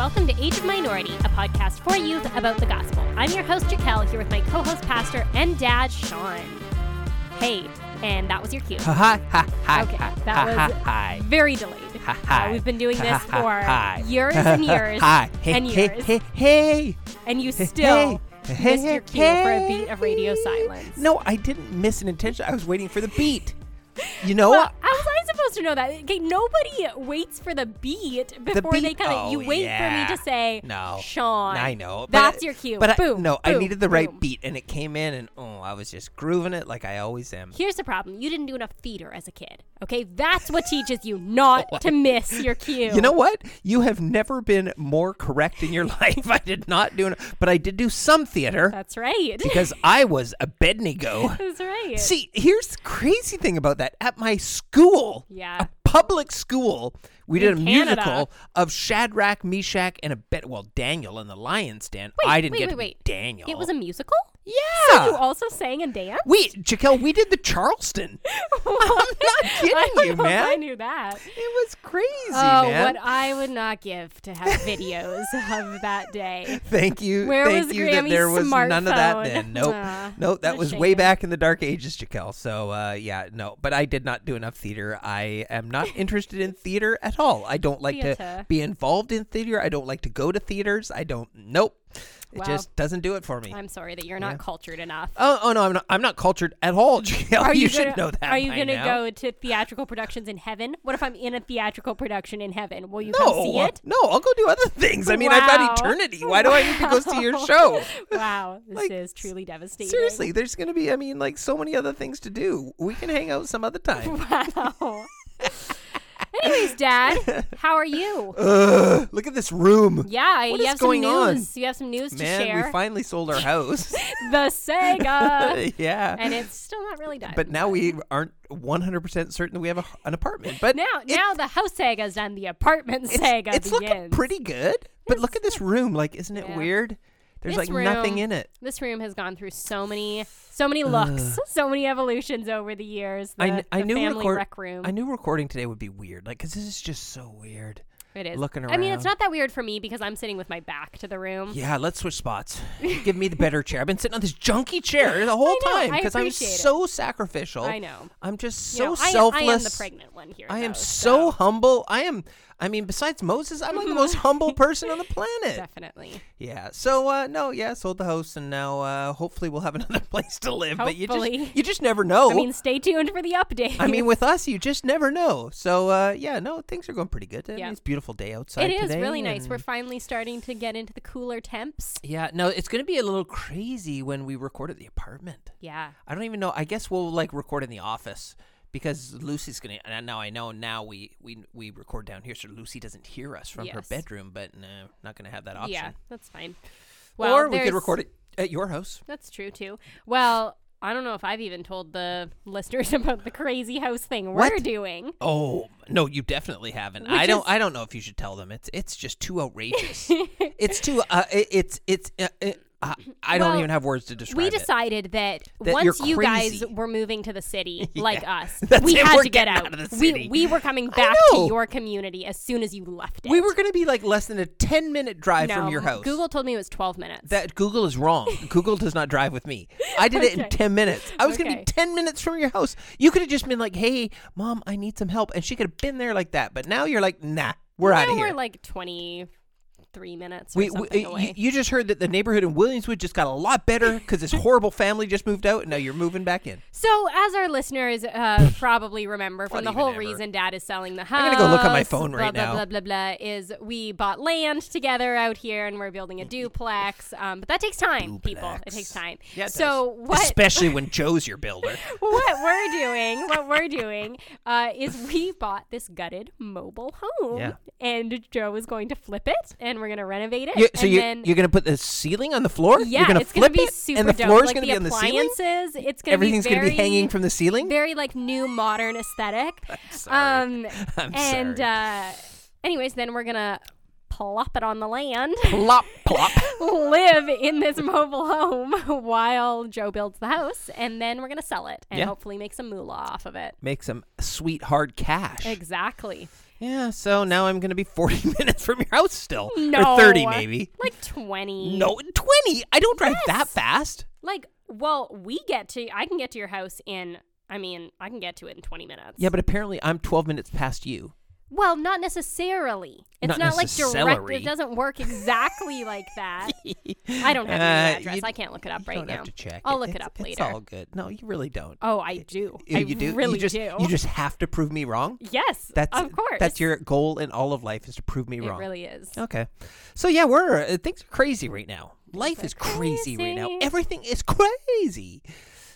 welcome to Age of Minority, a podcast for youth about the gospel. I'm your host, Jaquel, here with my co host, pastor, and dad, Sean. Hey, and that was your cue. Ha ha ha ha. Okay, ha, that ha, was hi. very delayed. Ha, Uh, we've been doing this for hi. years and years Hi. Hey, and hey, years, hey, hey. and you still hey, hey, missed your cue hey, for a beat of radio silence. No, I didn't miss an intention. I was waiting for the beat. You know Well, supposed to know that? Okay, nobody waits for the beat before they beat- kind of. oh, you wait yeah. for me to say, No. Sean." I know. That's I- your cue. But I, boom. no, I needed the right beat, and it came in, and oh, I was just grooving it like I always am. Here's the problem: you didn't do enough theater as a kid. Okay, that's what teaches you not to miss your cue. You know what? You have never been more correct in your life. I did not do it, but I did do some theater That's right. because I was a Abednego. That's right. See, here's the crazy thing about that. At my school, Yeah. A public school, we did a Canada. musical of Shadrach, Meshach, and a bit. Well, Daniel in the lion's den. Wait, I didn't wait, get wait, to wait. Daniel. it was a musical. Yeah. So you also sang and danced. we, Jaquel, we did the Charleston. I'm not kidding you, if I knew that. It was crazy, Oh, man. what I would not give to have videos of that day. Thank you. Where thank was you that Grammy's there was none of that then. Nope. Ah, nope. That was way back in the dark ages, Jaquel. So uh, yeah, no. But I did not do enough theater. I am not interested in theater at all. I don't like to be involved in theater. I don't like to go to theaters. I don't. Nope. It Wow. just doesn't do it for me. I'm sorry that you're not Yeah. cultured enough. Oh, oh no, I'm not. I'm not cultured at all. Are you, you, should gonna, know that. Are you gonna go to theatrical productions in heaven? What if I'm in a theatrical production in heaven? Will you No, come see uh, it? no, I'll go do other things. I mean, I've got eternity. Why do I need to go see your show? Wow, this Like, is truly devastating. Seriously, there's going to be, I mean, like so many other things to do. We can hang out some other time. Wow. Anyways, Dad, how are you? Ugh, look at this room. Yeah, What you have some going on? news. You have some news to Man, share. we finally sold our house. the saga, yeah. and it's still not really done. but now we aren't 100% certain that we have a, an apartment. But now now the house saga's done. The apartment it's, saga it's begins. looking pretty good. But look at this room. Like, isn't it Yeah. weird? There's This like nothing in it. This room has gone through so many, so many looks, so many evolutions over the years. The, I, kn- I knew family record- rec room. I knew recording today would be weird. Like, because this is just so weird. it is looking I mean, it's not that weird for me because I'm sitting with my back to the room. Yeah, let's switch spots. Give me the better chair. I've been sitting on this junky chair the whole know, time because I'm appreciate it. so sacrificial. I know. I'm just You so know, I- selfless. I, am the pregnant one here. I am though, so humble. I am. I mean, besides Moses, I'm like the most humble person on the planet. definitely. Yeah. So uh, no, yeah, sold the house, and now uh, hopefully we'll have another place to live. But you Hopefully. just you just never know. I mean, stay tuned for the update. I mean, with us, you just never know. So uh, yeah, no, things are going pretty good. I mean, Yeah. it's a beautiful day outside. it is really nice. We're finally starting to get into the cooler temps. yeah. No, it's going to be a little crazy when we record at the apartment. Yeah. I don't even know. I guess we'll like record in the office because Lucy's gonna. And now I know now we we we record down here, so Lucy doesn't hear us from her bedroom. But no, not gonna have that option. Yeah, that's fine. Well, or we could record it at your house. That's true too. Well, I don't know if I've even told the listeners about the crazy house thing we're What? doing. Oh no, you definitely haven't. Which I don't. is- I don't know if you should tell them. It's it's just too outrageous. it's too. Uh, it, it's it's. Uh, it, uh, I don't even have words to describe We it. decided that, That once you're guys were moving to the city, like us, we it, had we're to get out. out of the We city. we were coming back to your community as soon as you left it. We were going to be like less than a ten minute drive no, from your house. Google told me it was 12 minutes. That Google is wrong. Google does not drive with me. I did it in 10 minutes. I was going to be 10 minutes from your house. You could have just been like, hey, mom, I need some help. And she could have been there like that. But now you're like, nah, we're out of here. we're like 23 minutes or we, we, something you, you just heard that the neighborhood in Williamswood just got a lot better because this horrible family just moved out and now you're moving back in. So, as our listeners uh, probably remember from the whole ever? reason Dad is selling the house, I'm gonna go look at my phone right blah, now. Blah blah blah is we bought land together out here and we're building a duplex. Um, but that takes time, people. It takes time. Yeah, so does. what? Especially when Joe's your builder. what we're doing, what we're doing, uh, is we bought this gutted mobile home, Yeah. and Joe is going to flip it, and we're going to renovate it. You, so you, then, you're going to put the ceiling on the floor? yeah, you're gonna it's gonna flip be it? super and the dope. is like going to be on the ceiling? it's going to be Everything's very, to be hanging from the ceiling? very like new modern aesthetic. sorry. Um, I'm and sorry. uh, anyways, then we're gonna plop it on the land, plop, plop. live in this mobile home while Joe builds the house, and then we're gonna sell it and Yeah. hopefully make some moolah off of it. Make some sweet hard cash. Exactly. Yeah, so now I'm going to be 40 minutes from your house still. No. Or 30 maybe. Like 20. No, 20. I don't drive that fast. Like, well, we get to, I can get to your house in, I mean, I can get to it in 20 minutes. Yeah, but apparently I'm 12 minutes past you. Well, not necessarily. It's Not not, like direct. It doesn't work exactly like that. I don't have Uh, your address. you- I can't look it up right don't now. have to check. I'll look it It's- up It's later. all good. No, you really don't. Oh, I do. You, I you do. really you just, do. You just have to prove me wrong. yes, That's of course. That's your goal in all of life is to prove me wrong. It really is. Okay. So yeah, we're uh, things are crazy right now. Life is crazy, right now. Everything is crazy.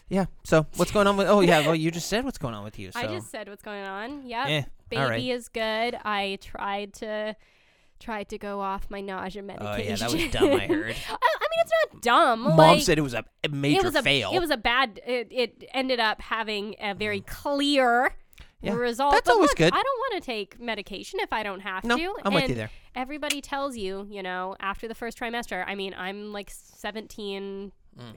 Yeah. So what's going on with? Oh yeah. Well, you just said what's going on with you. So I just said what's going on. Yeah. Eh, Baby all right. is good. I tried to tried to go off my nausea medication. Oh yeah, that was dumb. I heard. I, I mean, it's not dumb. Mom like, said it was a, major it was a fail. It was a bad. It, it ended up having a very clear Mm. Yeah, result. that's But always look, good. I don't want to take medication if I don't have No, to. I'm with you and there. Everybody tells you, you know, after the first trimester. I mean, I'm like 17, Mm.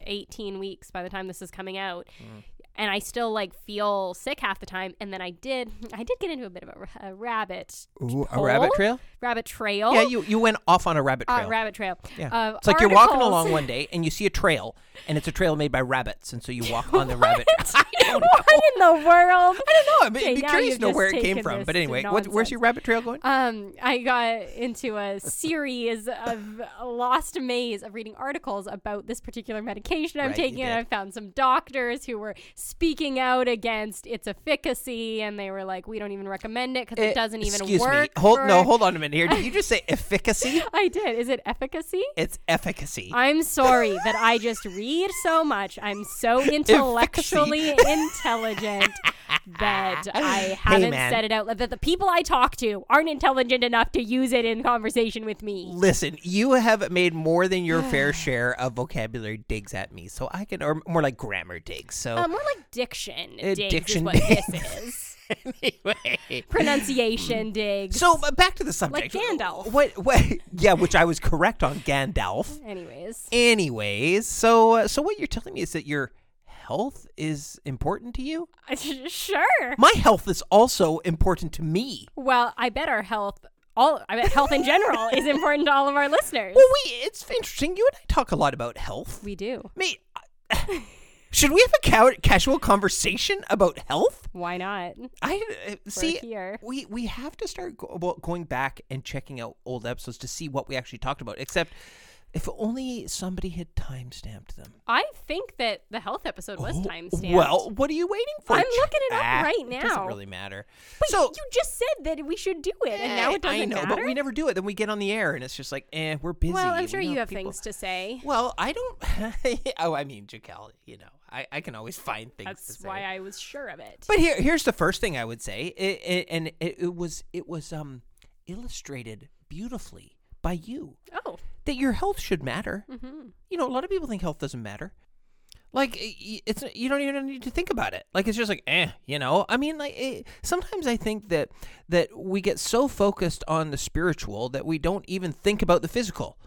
18 weeks by the time this is coming out. Mm. And I still like feel sick half the time, and then I did. I did get into a bit of a, a rabbit, Ooh, a rabbit trail. rabbit trail. Yeah, you you went off on a rabbit trail. uh, rabbit trail. yeah. of it's like you're walking along one day and you see a trail, and it's a trail made by rabbits, and so you walk on the rabbit. What? what in the world? I don't know. I'd be, Okay, be curious to know where it came from. But anyway, what, where's your rabbit trail going? Um, I got into a series of lost maze of reading articles about this particular medication I'm Right, taking, and I found some doctors who were speaking out against its efficacy, and they were like, "We don't even recommend it because Eh, it doesn't even excuse work." me. Hold for-" no, hold on a minute here. Did you just say efficacy? I did. Is it efficacy? It's efficacy. I'm sorry that I just read so much. I'm so intellectually intelligent that I haven't man. said it out loud. That the people I talk to aren't intelligent enough to use it in conversation with me. Listen, you have made more than your fair share of vocabulary digs at me, so I can, or more like grammar digs. So Uh, more like diction Uh, digs is what this is. anyway, Pronunciation digs. so uh, back to the subject. Gandalf. What? What? Yeah, which I was correct on Gandalf. Anyways, Anyways, so uh, so what you're telling me is that your health is important to you. sure. My health is also important to me. Well, I bet our health, all I bet health in general is important to all of our listeners. Well, we it's interesting. You and I talk a lot about health. we do. Me. I- should we have a ca- casual conversation about health? Why not? I uh, see. here. We we have to start go- going back and checking out old episodes to see what we actually talked about. Except, if only somebody had time stamped them. I think that the health episode was Oh, timestamped. Well, what are you waiting for? I'm looking it up Ah, right now. It doesn't really matter. But so you just said that we should do it, and now it doesn't I know, matter. but we never do it. Then we get on the air, and it's just like, eh, we're busy. well, I'm sure know you have people- things to say. Well, I don't. oh, I mean, Jaquel, you know, I, I can always find things to That's why I was sure of it. But here, here's the first thing I would say, it, it, and it, it was it was um illustrated beautifully by you oh, that your health should matter. hmm You know, a lot of people think health doesn't matter. Like it's you don't even need to think about it. Like it's just like eh, you know. I mean, like it, sometimes I think that that we get so focused on the spiritual that we don't even think about the physical.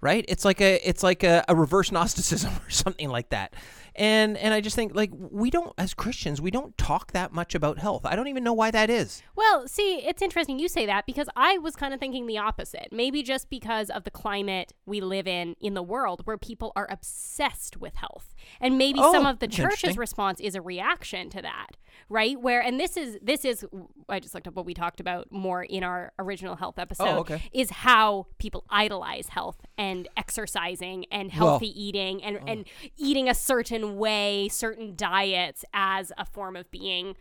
Right? It's like a it's like a, a reverse Gnosticism or something like that. And and I just think like we don't as Christians we don't talk that much about health. I don't even know why that is. Well, see, it's interesting you say that because I was kind of thinking the opposite. Maybe just because of the climate we live in in the world where people are obsessed with health. And maybe Oh, some of the church's response is a reaction to that, right? Where and this is this is I just looked up what we talked about more in our original health oh, episode Oh, okay. is how people idolize health and exercising and Well- oh. healthy eating and mm. and eating a certain way, certain diets as a form of being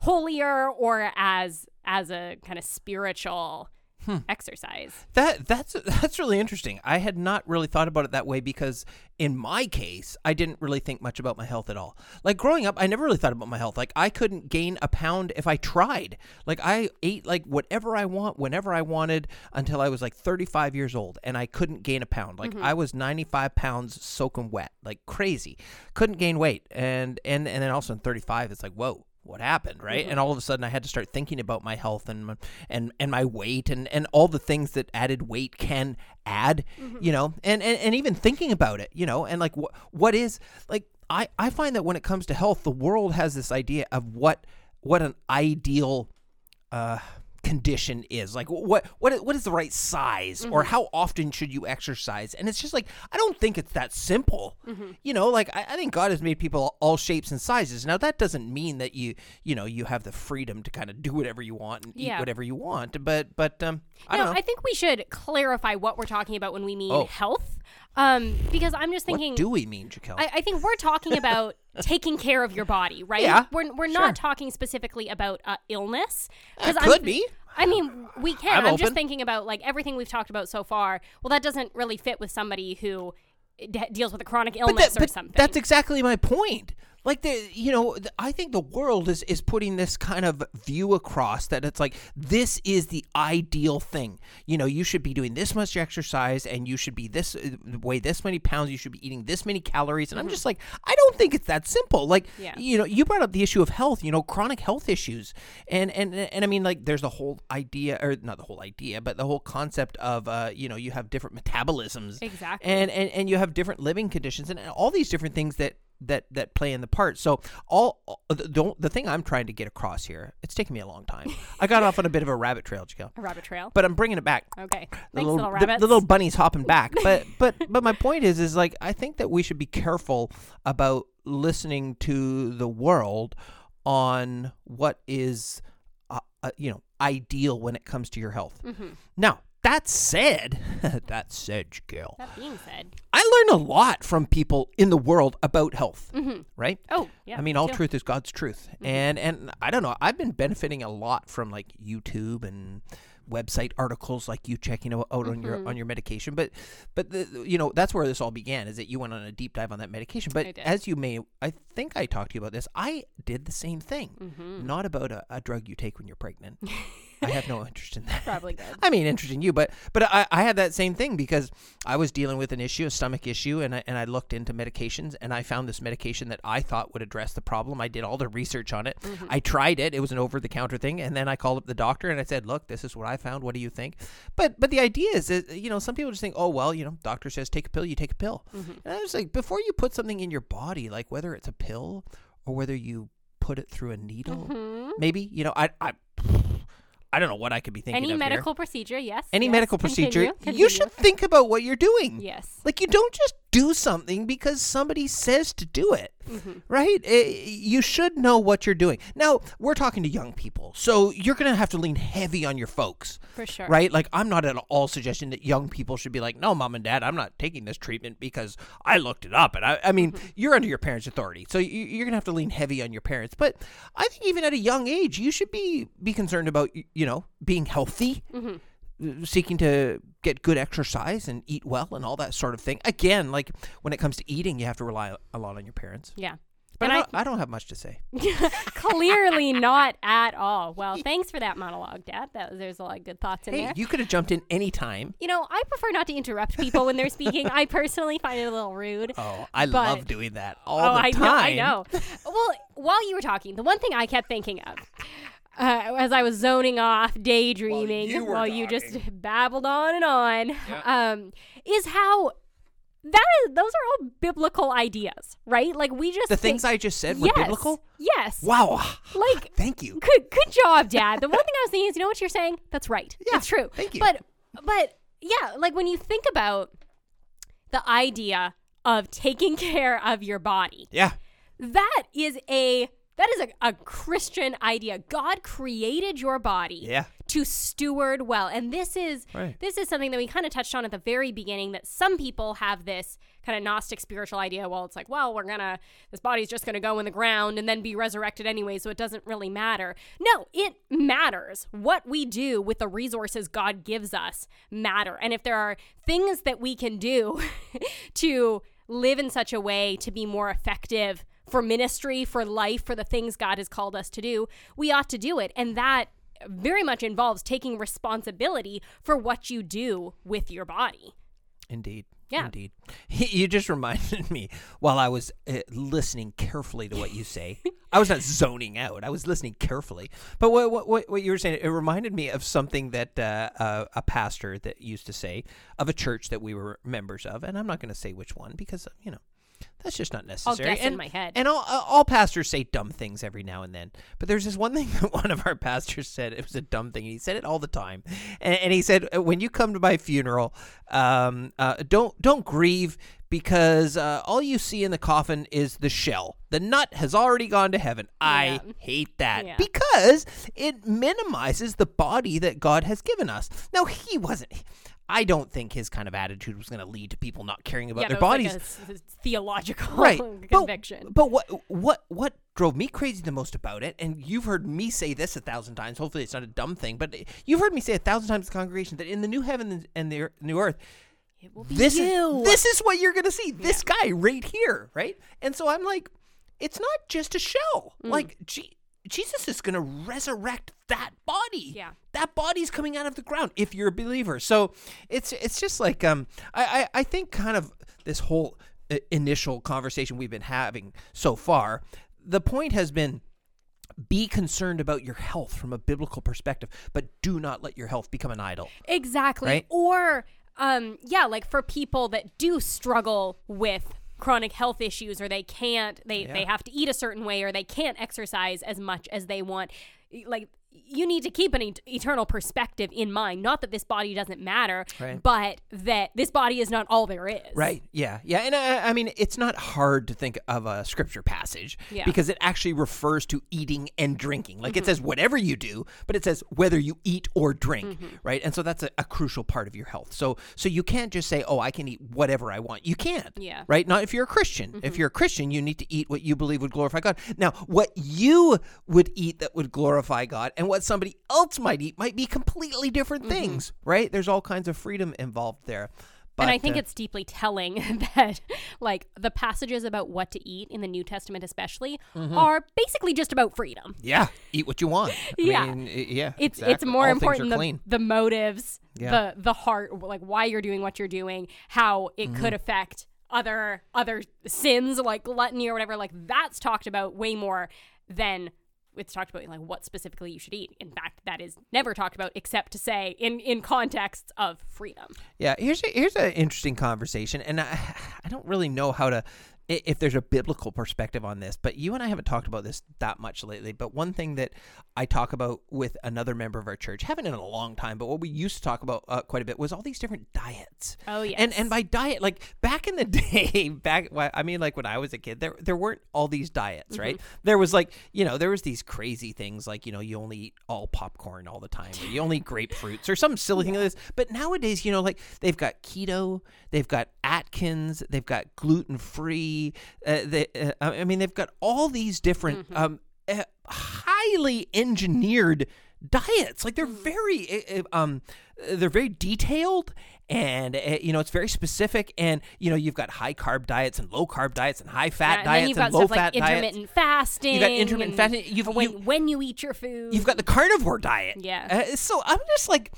holier or as as a kind of spiritual Hmm. exercise. That that's that's really interesting. I had not really thought about it that way because in my case, I didn't really think much about my health at all. Like growing up, I never really thought about my health. Like I couldn't gain a pound if I tried. Like I ate like whatever I want whenever I wanted until I was like 35 years old and I couldn't gain a pound. Like I was 95 pounds soaking wet, like crazy. Couldn't gain weight. And and and then also in 35 it's like, "Whoa, what happened right? And all of a sudden i had to start thinking about my health and my, and and my weight and and all the things that added weight can add you know? And, and and even thinking about it you know? And like what what is like i i find that when it comes to health the world has this idea of what what an ideal uh condition is. Like what what what is the right size or Mm-hmm. how often should you exercise? And it's just like I don't think it's that simple. Mm-hmm. You know, like I, I think God has made people all shapes and sizes. Now that doesn't mean that you you know you have the freedom to kind of do whatever you want and Yeah. eat whatever you want. But but um I no, don't know. I think we should clarify what we're talking about when we mean Oh. health. Um, because I'm just thinking. what do we mean, Jaquel? I, I think we're talking about taking care of your body, right? Yeah, We're, we're sure. not talking specifically about uh, illness. It 'cause I'm could be. I mean, we can. I'm I'm, just thinking about like everything we've talked about so far. Well, that doesn't really fit with somebody who d- deals with a chronic illness that, or something. that's exactly my point. Like the, you know, I think the world is is putting this kind of view across that it's like this is the ideal thing. You know, you should be doing this much exercise, and you should be this uh, weigh this many pounds. You should be eating this many calories. And I'm just like, I don't think it's that simple. Like, Mm-hmm. Yeah. you know, you brought up the issue of health. You know, chronic health issues, and and and I mean, like, there's the whole idea, or not the whole idea, but the whole concept of, uh, you know, you have different metabolisms, Exactly. and and and you have different living conditions and all these different things that that that play in the part. So all the the, the thing I'm trying to get across here, it's taken me a long time. I got off on a bit of a rabbit trail, Jaquel, a rabbit trail. but I'm bringing it back. Okay. The Thanks, little, little the- rabbits. the little bunny's hopping back, but but but my point is is like I think that we should be careful about listening to the world on what is uh, uh, you know ideal when it comes to your health. Mhm. Now that said, that said, Jaquel, That being said. I learn a lot from people in the world about health, Mhm. right? Oh, yeah. I mean, all too. truth is God's truth, and and I don't know. I've been benefiting a lot from like YouTube and website articles, like you checking out on your Mhm. on your medication. But but the, you know that's where this all began. Is that you went on a deep dive on that medication? But as you may, I think I talked to you about this. I did the same thing. Mhm. Not about a, a drug you take when you're pregnant. I have no interest in that. Probably good. I mean, interest in you, but but I, I had that same thing because I was dealing with an issue, a stomach issue, and I, and I looked into medications and I found this medication that I thought would address the problem. I did all the research on it. I tried it; it was an over the counter thing, and then I called up the doctor and I said, "Look, this is what I found. What do you think?" But but the idea is, that, you know, some people just think, "Oh well, you know, doctor says take a pill, you take a pill," and I was like, before you put something in your body, like whether it's a pill or whether you put it through a needle, Mhm. maybe you know, I I. I don't know what I could be thinking Any of here medical procedure, yes. any yes, medical continue, procedure, you should think about what you're doing. Yes. Like you don't just do something because somebody says to do it, Mhm. right? Eh, you should know what you're doing. Now, we're talking to young people, so you're going to have to lean heavy on your folks, For sure. right? Like I'm not at all suggesting that young people should be like, "No, mom and dad, I'm not taking this treatment because I looked it up." And I I mean, you're under your parents' authority. So you, you're going to have to lean heavy on your parents. But I think even at a young age, you should be be concerned about, you know, being healthy Mhm. Seeking to get good exercise and eat well and all that sort of thing. Again, like when it comes to eating, you have to rely a lot on your parents. Yeah. But I, I- don't, have much to say. Clearly not at all. Well, thanks for that monologue, Dad. That there's a lot of good thoughts in Hey, there. you could have jumped in any time. You know, I prefer not to interrupt people when they're speaking. I personally find it a little rude. Oh, I But- love doing that all oh, the I time. know, I know. well, while you were talking, the one thing I kept thinking of uh, as I was zoning off, daydreaming, you while you just babbled on and on, um, is how that is those are all biblical ideas, right? Like we just The think- things I just said were yes, biblical. Yes. Wow. Like Thank you. good good job, Dad. The one thing I was thinking is, you know what you're saying? That's right. Yeah, it's true. thank you. But but yeah, like when you think about the idea of taking care of your body, Yeah. that is a that is a, a Christian idea. God created your body Yeah. to steward well. And this is Right. this is something that we kind of touched on at the very beginning that some people have this kind of gnostic spiritual idea well it's like well we're gonna this body's just gonna go in the ground and then be resurrected anyway so it doesn't really matter no it matters what we do with the resources god gives us matter and if there are things that we can do to live in such a way to be more effective for ministry for life for the things god has called us to do we ought to do it and that very much involves taking responsibility for what you do with your body. Indeed. Yeah. Indeed. You just reminded me while I was uh, listening carefully to what you say. I was not zoning out. I was listening carefully. But what what what, you were saying, it reminded me of something that uh, uh, a pastor that used to say of a church that we were members of, and I'm not going to say which one because you know that's just not necessary. I'll guess in my head. And all, uh, all pastors say dumb things every now and then. But there's this one thing that one of our pastors said. It was a dumb thing. He said it all the time. And, and he said, "Uh, when you come to my funeral, um, uh, don't don't grieve because uh, all you see in the coffin is the shell. The nut has already gone to heaven. I hate that Yeah. because it minimizes the body that God has given us. Now he wasn't. I don't think his kind of attitude was going to lead to people not caring about yeah, their was like bodies a s- theological right conviction. But, but what what what drove me crazy the most about it, and you've heard me say this a thousand times. Hopefully, it's not a dumb thing, but you've heard me say a thousand times to the congregation that in the new heaven and the new earth, it will be this you. is this is what you're gonna see. This guy right here, right? And so I'm like, it's not just a shell. Mm. Like, gee, Jesus is gonna resurrect that body. Yeah. that body's coming out of the ground if you're a believer. So it's it's just like um, I I, I think kind of this whole uh, initial conversation we've been having so far. The point has been be concerned about your health from a biblical perspective, but do not let your health become an idol. Exactly. Right? Or um yeah, like for people that do struggle with chronic health issues or they can't they they have to eat a certain way or they can't exercise as much as they want. Like you need to keep an et- eternal perspective in mind not that this body doesn't matter Right. but that this body is not all there is Right. Yeah. Yeah. And I, I mean, it's not hard to think of a scripture passage Yeah. because it actually refers to eating and drinking. Like it Mm-hmm. says whatever you do, but it says whether you eat or drink. Mm-hmm. Right. And so that's a, a crucial part of your health. So so you can't just say, oh, I can eat whatever I want. You can't. Yeah. Right. Not if you're a Christian. Mm-hmm. If you're a Christian, you need to eat what you believe would glorify God. Now, what you would eat that would glorify God and what somebody else might eat might be completely different things. Right. There's all kinds of freedom involved there. But, and I think uh, it's deeply telling that, like, the passages about what to eat in the New Testament, especially, Mm-hmm. are basically just about freedom. Yeah, eat what you want. I Yeah. mean, yeah. It's it's more All important the, the motives, Yeah. the the heart, like why you're doing what you're doing, how it Mm-hmm. could affect other other sins like gluttony or whatever. Like that's talked about way more than it's talked about like what specifically you should eat. In fact, that is never talked about except to say in in contexts of freedom. Yeah, here's a, here's an interesting conversation, and I I don't really know how to if there's a biblical perspective on this, but you and I haven't talked about this that much lately. But one thing that I talk about with another member of our church, haven't in a long time, but what we used to talk about uh, quite a bit was all these different diets. Oh, yeah, and and by diet, like back in the day, back wh- I mean, like when I was a kid, there there weren't all these diets, Mm-hmm. right? There was like you know there was these crazy things like you know you only eat all popcorn all the time, or you only eat grapefruits, or some silly thing like this. But nowadays, you know, like they've got keto, they've got Atkins, they've got gluten free. Uh, they, uh, I mean, they've got all these different um, uh, highly engineered diets. Like they're very uh, uh, um, they're very detailed. And uh, you know it's very specific, and you know you've got high carb diets and low carb diets and high fat and diets then you've got and low fat like diets. intermittent fasting. You got intermittent fasting. You've- when you- when you eat your food. You've got the carnivore diet. Yeah. Uh, so I'm just like,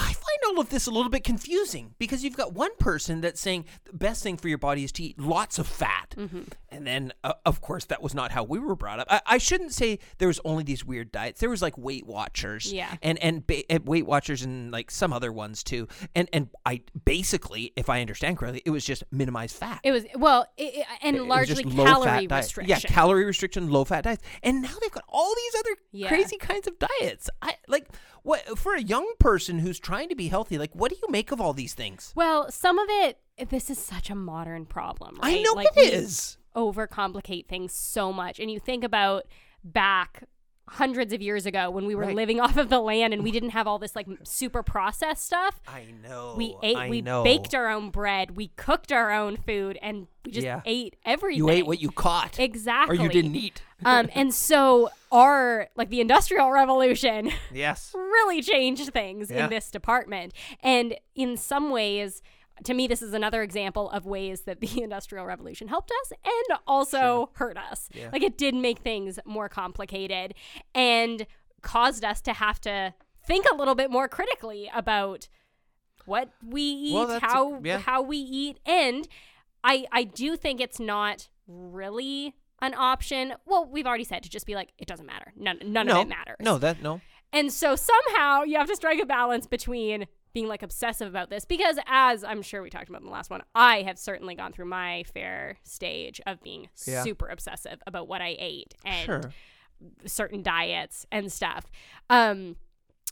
I find all of this a little bit confusing because you've got one person that's saying the best thing for your body is to eat lots of fat. Mm-hmm. And then, uh, of course, that was not how we were brought up. I, I shouldn't say there was only these weird diets. There was like Weight Watchers. Yeah. And, and, ba- and Weight Watchers and like some other ones too. And, and I basically, if I understand correctly, it was just minimize fat. It was well, it, it- and It largely low calorie diet. restriction. Yeah, calorie restriction, low fat diets, and now they've got all these other Yeah. crazy kinds of diets. I like what for a young person who's trying to be healthy. Like, what do you make of all these things? well, some of it. This is such a modern problem. I know like, it is. Overcomplicate things so much, and you think about back hundreds of years ago when we were Right. living off of the land and we didn't have all this like super processed stuff. I know. We ate, I we know. baked our own bread, we cooked our own food, and we just Yeah. ate everything. You ate what you caught, exactly, or you didn't eat. um, and so our like the industrial revolution Yes. really changed things Yeah. in this department. And in some ways, to me, this is another example of ways that the Industrial Revolution helped us and also hurt us. Yeah. Like it did make things more complicated and caused us to have to think a little bit more critically about what we eat, Well, how yeah. how we eat, and I I do think it's not really an option. Well, we've already said to just be like, it doesn't matter. None none no, of it matters. No, that no. And so somehow you have to strike a balance between being like obsessive about this because as I'm sure we talked about in the last one, I have certainly gone through my fair stage of being Yeah. super obsessive about what I ate and Sure. certain diets and stuff. Um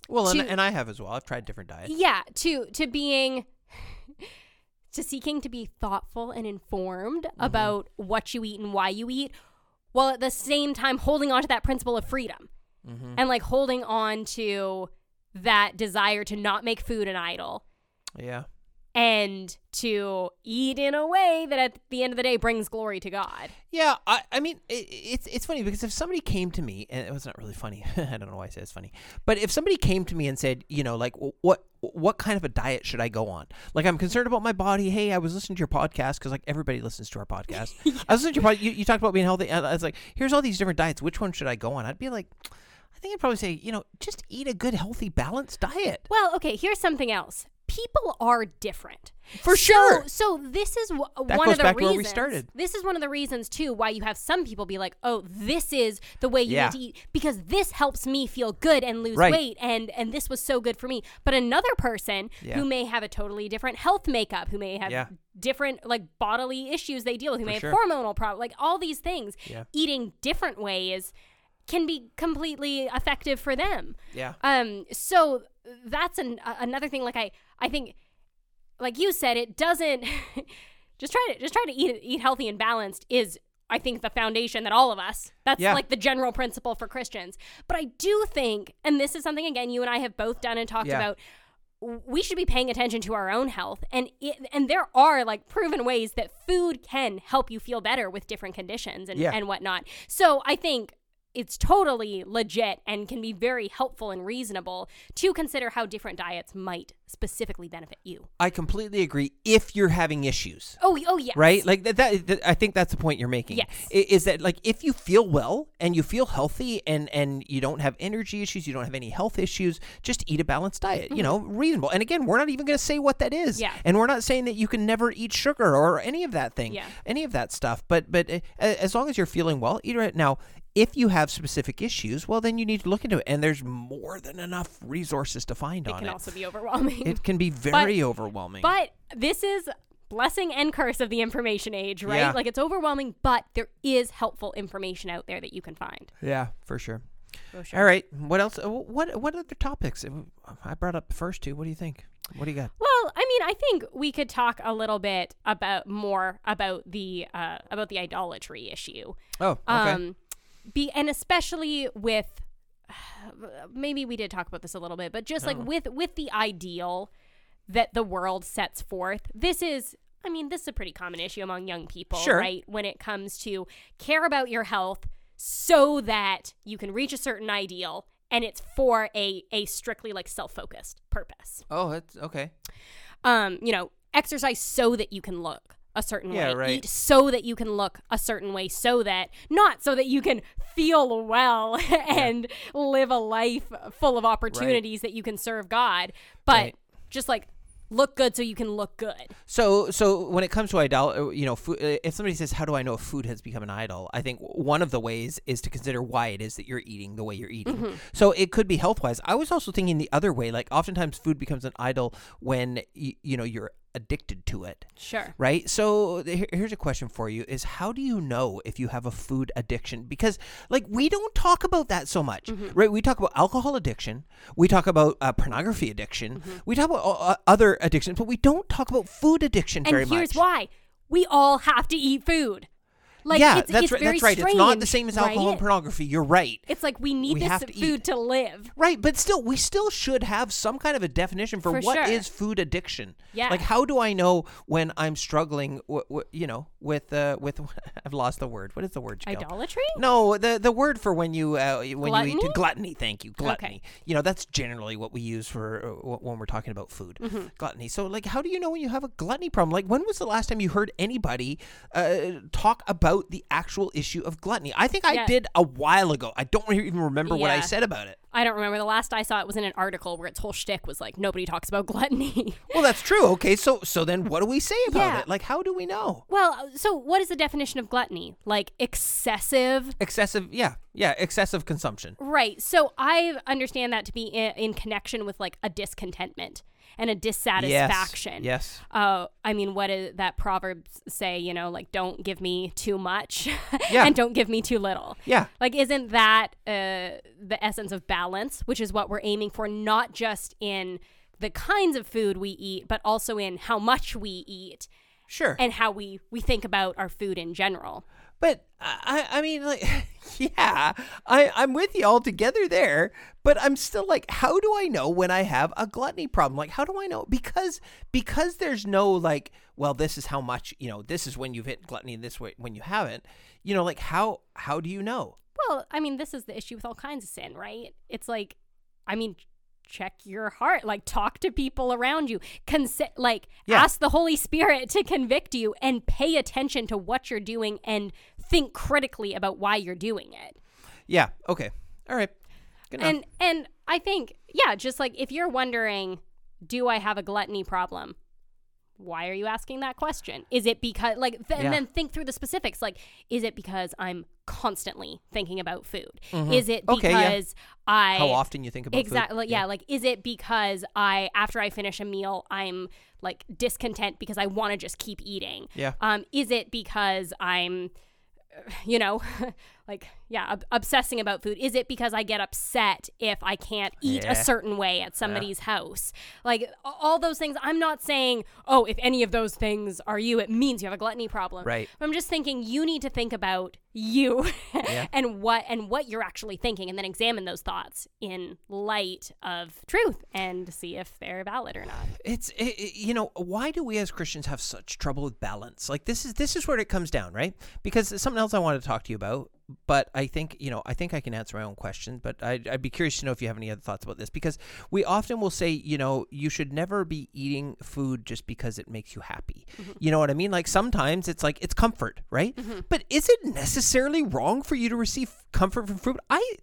Well, and, and I have as well. I've tried different diets. yeah, to to being to seeking to be thoughtful and informed Mm-hmm. about what you eat and why you eat while at the same time holding on to that principle of freedom Mm-hmm. and like holding on to that desire to not make food an idol Yeah. and to eat in a way that at the end of the day brings glory to God. Yeah, I, I mean, it, it's it's funny because if somebody came to me, and it was not really funny. I don't know why I say it's funny, but if somebody came to me and said, you know, like, what what kind of a diet should I go on? Like, I'm concerned about my body. Hey, I was listening to your podcast because like everybody listens to our podcast. I was listening to your podcast. You, you talked about being healthy. And I was like, here's all these different diets. Which one should I go on? I'd be like, I think I'd probably say, you know, just eat a good, healthy, balanced diet. Well, okay, here's something else. People are different. For So- sure. So this is w- one of the reasons. where we started. This is one of the reasons too why you have some people be like, "Oh, this is the way you Yeah. need to eat because this helps me feel good and lose Right. weight, and and this was so good for me." But another person Yeah. who may have a totally different health makeup, who may have Yeah. different like bodily issues they deal with, who may sure. have hormonal problems, like all these things, eating different ways can be completely effective for them. Yeah. Um, so that's an, a- another thing. Like I, I think, like you said, it doesn't. just try to just try to eat eat healthy and balanced is. I think the foundation that all of us, that's Yeah. like the general principle for Christians. But I do think, and this is something again you and I have both done and talked Yeah. about, we should be paying attention to our own health and it, and there are like proven ways that food can help you feel better with different conditions and, Yeah. and whatnot so i think it's totally legit and can be very helpful and reasonable to consider how different diets might specifically benefit you I completely agree. If you're having issues, oh oh yes right? Like that, that, that- I think that's the point you're making. Yes. Is that like if you feel well and you feel healthy and and you don't have energy issues, you don't have any health issues, just eat a balanced diet. You know, reasonable. And again, we're not even going to say what that is. Mm-hmm. Yeah. And we're not saying that you can never eat sugar or any of that thing. Yeah. Any of that stuff. But but uh, as long as you're feeling well, eat it. Now, if you have specific issues, well, then you need to look into it. And there's more than enough resources to find it on can it. Can also be overwhelming it can be very overwhelming. but this is blessing and curse of the information age right Yeah. like it's overwhelming but there is helpful information out there that you can find yeah, for sure. For sure. All right. What else? uh, What what other topics? Uh, I brought up the first two. What do you think? What do you got? Well, I mean, I think we could talk a little bit about more about the uh, about the idolatry issue. Oh, okay. Um, be and especially with maybe we did talk about this a little bit, but just like with with the ideal that the world sets forth. This is I mean, this is a pretty common issue among young people, Sure. right? When it comes to care about your health so that you can reach a certain ideal and it's for a a strictly like self-focused purpose oh, that's okay. um, you know, exercise so that you can look a certain Yeah, way. right. Eat so that you can look a certain way, so that not so that you can feel well and live a life full of opportunities that you can serve God, but Right. just like look good so you can look good. So, so when it comes to idol, uh, you know, food, uh, if somebody says, "How do I know if food has become an idol?" I think one of the ways is to consider why it is that you're eating the way you're eating. Mm-hmm. So it could be health wise. I was also thinking the other way. Like oftentimes, food becomes an idol when y- you know you're addicted to it. Sure. right so here's a question for you is how do you know if you have a food addiction because like we don't talk about that so much Mm-hmm. right we talk about alcohol addiction we talk about uh, pornography addiction Mm-hmm. we talk about uh, other addictions but we don't talk about food addiction And very here's why: we all have to eat food. Like yeah it's, that's it's right very that's right it's not the same as alcohol right? and pornography you're right It's like we need We this to food eat. to live. Right, but still, we still should have some kind of a definition for, For what is sure. food addiction. Yeah. Like, how do I know when I'm struggling? W- w- you know, with uh, with I've lost the word. What is the word? Jill? Idolatry? No, the the word for when you uh, when you Gluttony? eat gluttony. Thank you, gluttony. You know, that's generally what we use for uh, when we're talking about food. Mm-hmm. Gluttony. So, like, how do you know when you have a gluttony problem? Like, when was the last time you heard anybody uh, talk about the actual issue of gluttony? I think I Yeah. did a while ago. I don't even remember what I said about it. I don't remember. The last I saw it was in an article where its whole shtick was like nobody talks about gluttony. Well, that's true. Okay, so so then what do we say about Yeah. it? Like, how do we know? well, so what is the definition of gluttony? Like excessive. Excessive, yeah, yeah, excessive consumption. Right. So I understand that to be in, in connection with like a discontentment. And a dissatisfaction. Yes. Uh, I mean, what what is that Proverbs say? You know, like don't give me too much, Yeah. and don't give me too little. Yeah. Like, isn't that uh, the essence of balance, which is what we're aiming for, not just in the kinds of food we eat, but also in how much we eat Sure. and how we we think about our food in general. But I, I mean, like, yeah, I, I'm with you all together there. But I'm still like, how do I know when I have a gluttony problem? Like, how do I know? Because because there's no like, well, this is how much you know. This is when you've hit gluttony, and this way when you haven't. You know, like how how do you know? Well, I mean, this is the issue with all kinds of sin, right? It's like, I mean, check your heart. Like, talk to people around you. Consi- like, Yeah. ask the Holy Spirit to convict you and pay attention to what you're doing and think critically about why you're doing it. Yeah. Okay. All right. Good enough. And and I think, yeah, just like if you're wondering, do I have a gluttony problem? Why are you asking that question? Is it because like th- Yeah. and then think through the specifics like is it because I'm constantly thinking about food? Is it because Mm-hmm. Okay, yeah. I how often you think about food? Exactly. Yeah. Like, is it because I, after I finish a meal, I'm like discontent because I want to just keep eating? Yeah. Um, is it because I'm, you know, like, yeah, ob- obsessing about food? Is it because I get upset if I can't eat Yeah. a certain way at somebody's house? Like, all those things. I'm not saying, oh, if any of those things are you, it means you have a gluttony problem. Right. I'm just thinking you need to think about you Yeah. and what and what you're actually thinking and then examine those thoughts in light of truth and see if they're valid or not. it's it, you know why do we as christians have such trouble with balance like this is this is where it comes down right because something else i wanted to talk to you about but i think you know i think i can answer my own question but I'd, I'd be curious to know if you have any other thoughts about this because we often will say you know you should never be eating food just because it makes you happy mm-hmm. you know what i mean like sometimes it's like it's comfort right mm-hmm. but is it necessarily wrong for you to receive comfort from food i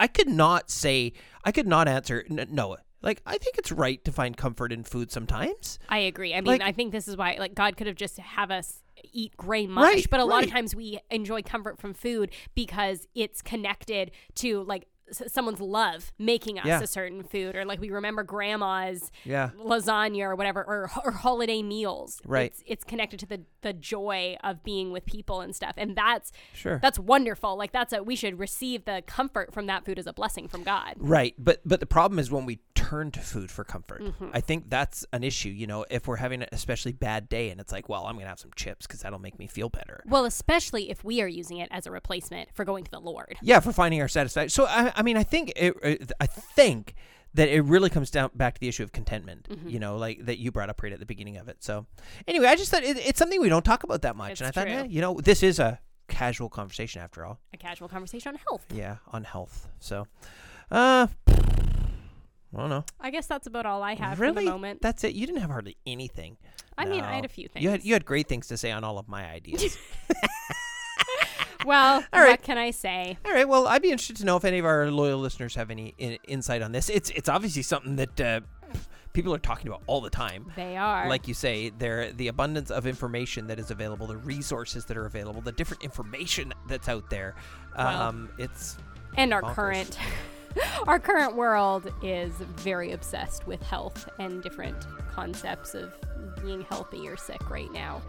I could not say, I could not answer n- no. Like, I think it's right to find comfort in food sometimes. I agree. I mean, Like- I think this is why like God could have just have us eat gray mush, Right, but a lot of times we enjoy comfort from food because it's connected to like someone's love making us Yeah. a certain food or like we remember grandma's Yeah. lasagna or whatever or, or holiday meals Right. it's, it's connected to the the joy of being with people and stuff and that's Sure. that's wonderful like that's a we should receive the comfort from that food as a blessing from god Right, but but the problem is when we turn to food for comfort. Mm-hmm. I think that's an issue. You know, if we're having an especially bad day and it's like, well, I'm gonna have some chips because that'll make me feel better. well especially if we are using it as a replacement for going to the lord Yeah, for finding our satisfaction. So I, I mean, I think it, I think that it really comes down back to the issue of contentment. Mm-hmm. You know, like that you brought up right at the beginning of it. So anyway, I just thought it, it's something we don't talk about that much, It's and I thought, true. eh, you know, this is a casual conversation after all. a casual conversation on health Yeah, on health. So, uh, I don't know. I guess that's about all I have really? for the moment. That's it. You didn't have hardly anything. I mean, I had a few things. You had you had great things to say on all of my ideas. well, All right. what can I say? all right. Well, I'd be interested to know if any of our loyal listeners have any in, insight on this. It's it's obviously something that uh, people are talking about all the time. They are. Like you say, there the abundance of information that is available, the resources that are available, the different information that's out there. Um, it's and our bonkers. current our current world is very obsessed with health and different concepts of being healthy or sick right now.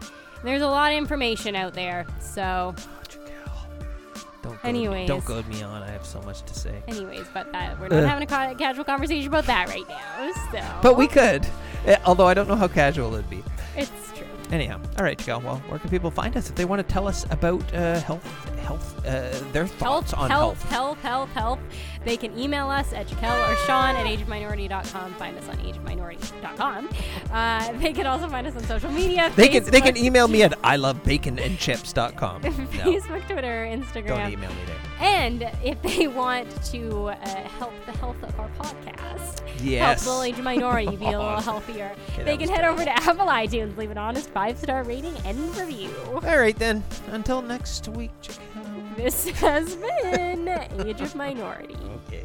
There's a lot of information out there. So, don't Anyways. don't goad me on. I have so much to say. anyways, but that we're not having a ca- casual conversation about that right now. So, But we could, Eh, although I don't know how casual it'd be. it's true. Anyhow, all right, Jaquel. Well, where can people find us if they want to tell us about uh, health, health, uh, their thoughts health, on health, health? health, health. They can email us at Jaquel or Sean at ageofminority.com. Find us on ageofminority.com. Uh, they can also find us on social media. They can they can Facebook- email me at ilovebaconandchips.com. No, Facebook, Twitter, Instagram. don't email me there. And if they want to uh, help the health of our podcast, Yes. help the age minority be a little healthier, that they can head over to Apple iTunes, leave an honest five star rating and review. All right then. Until next week, Jaquel. This has been Age of Minority. Okay.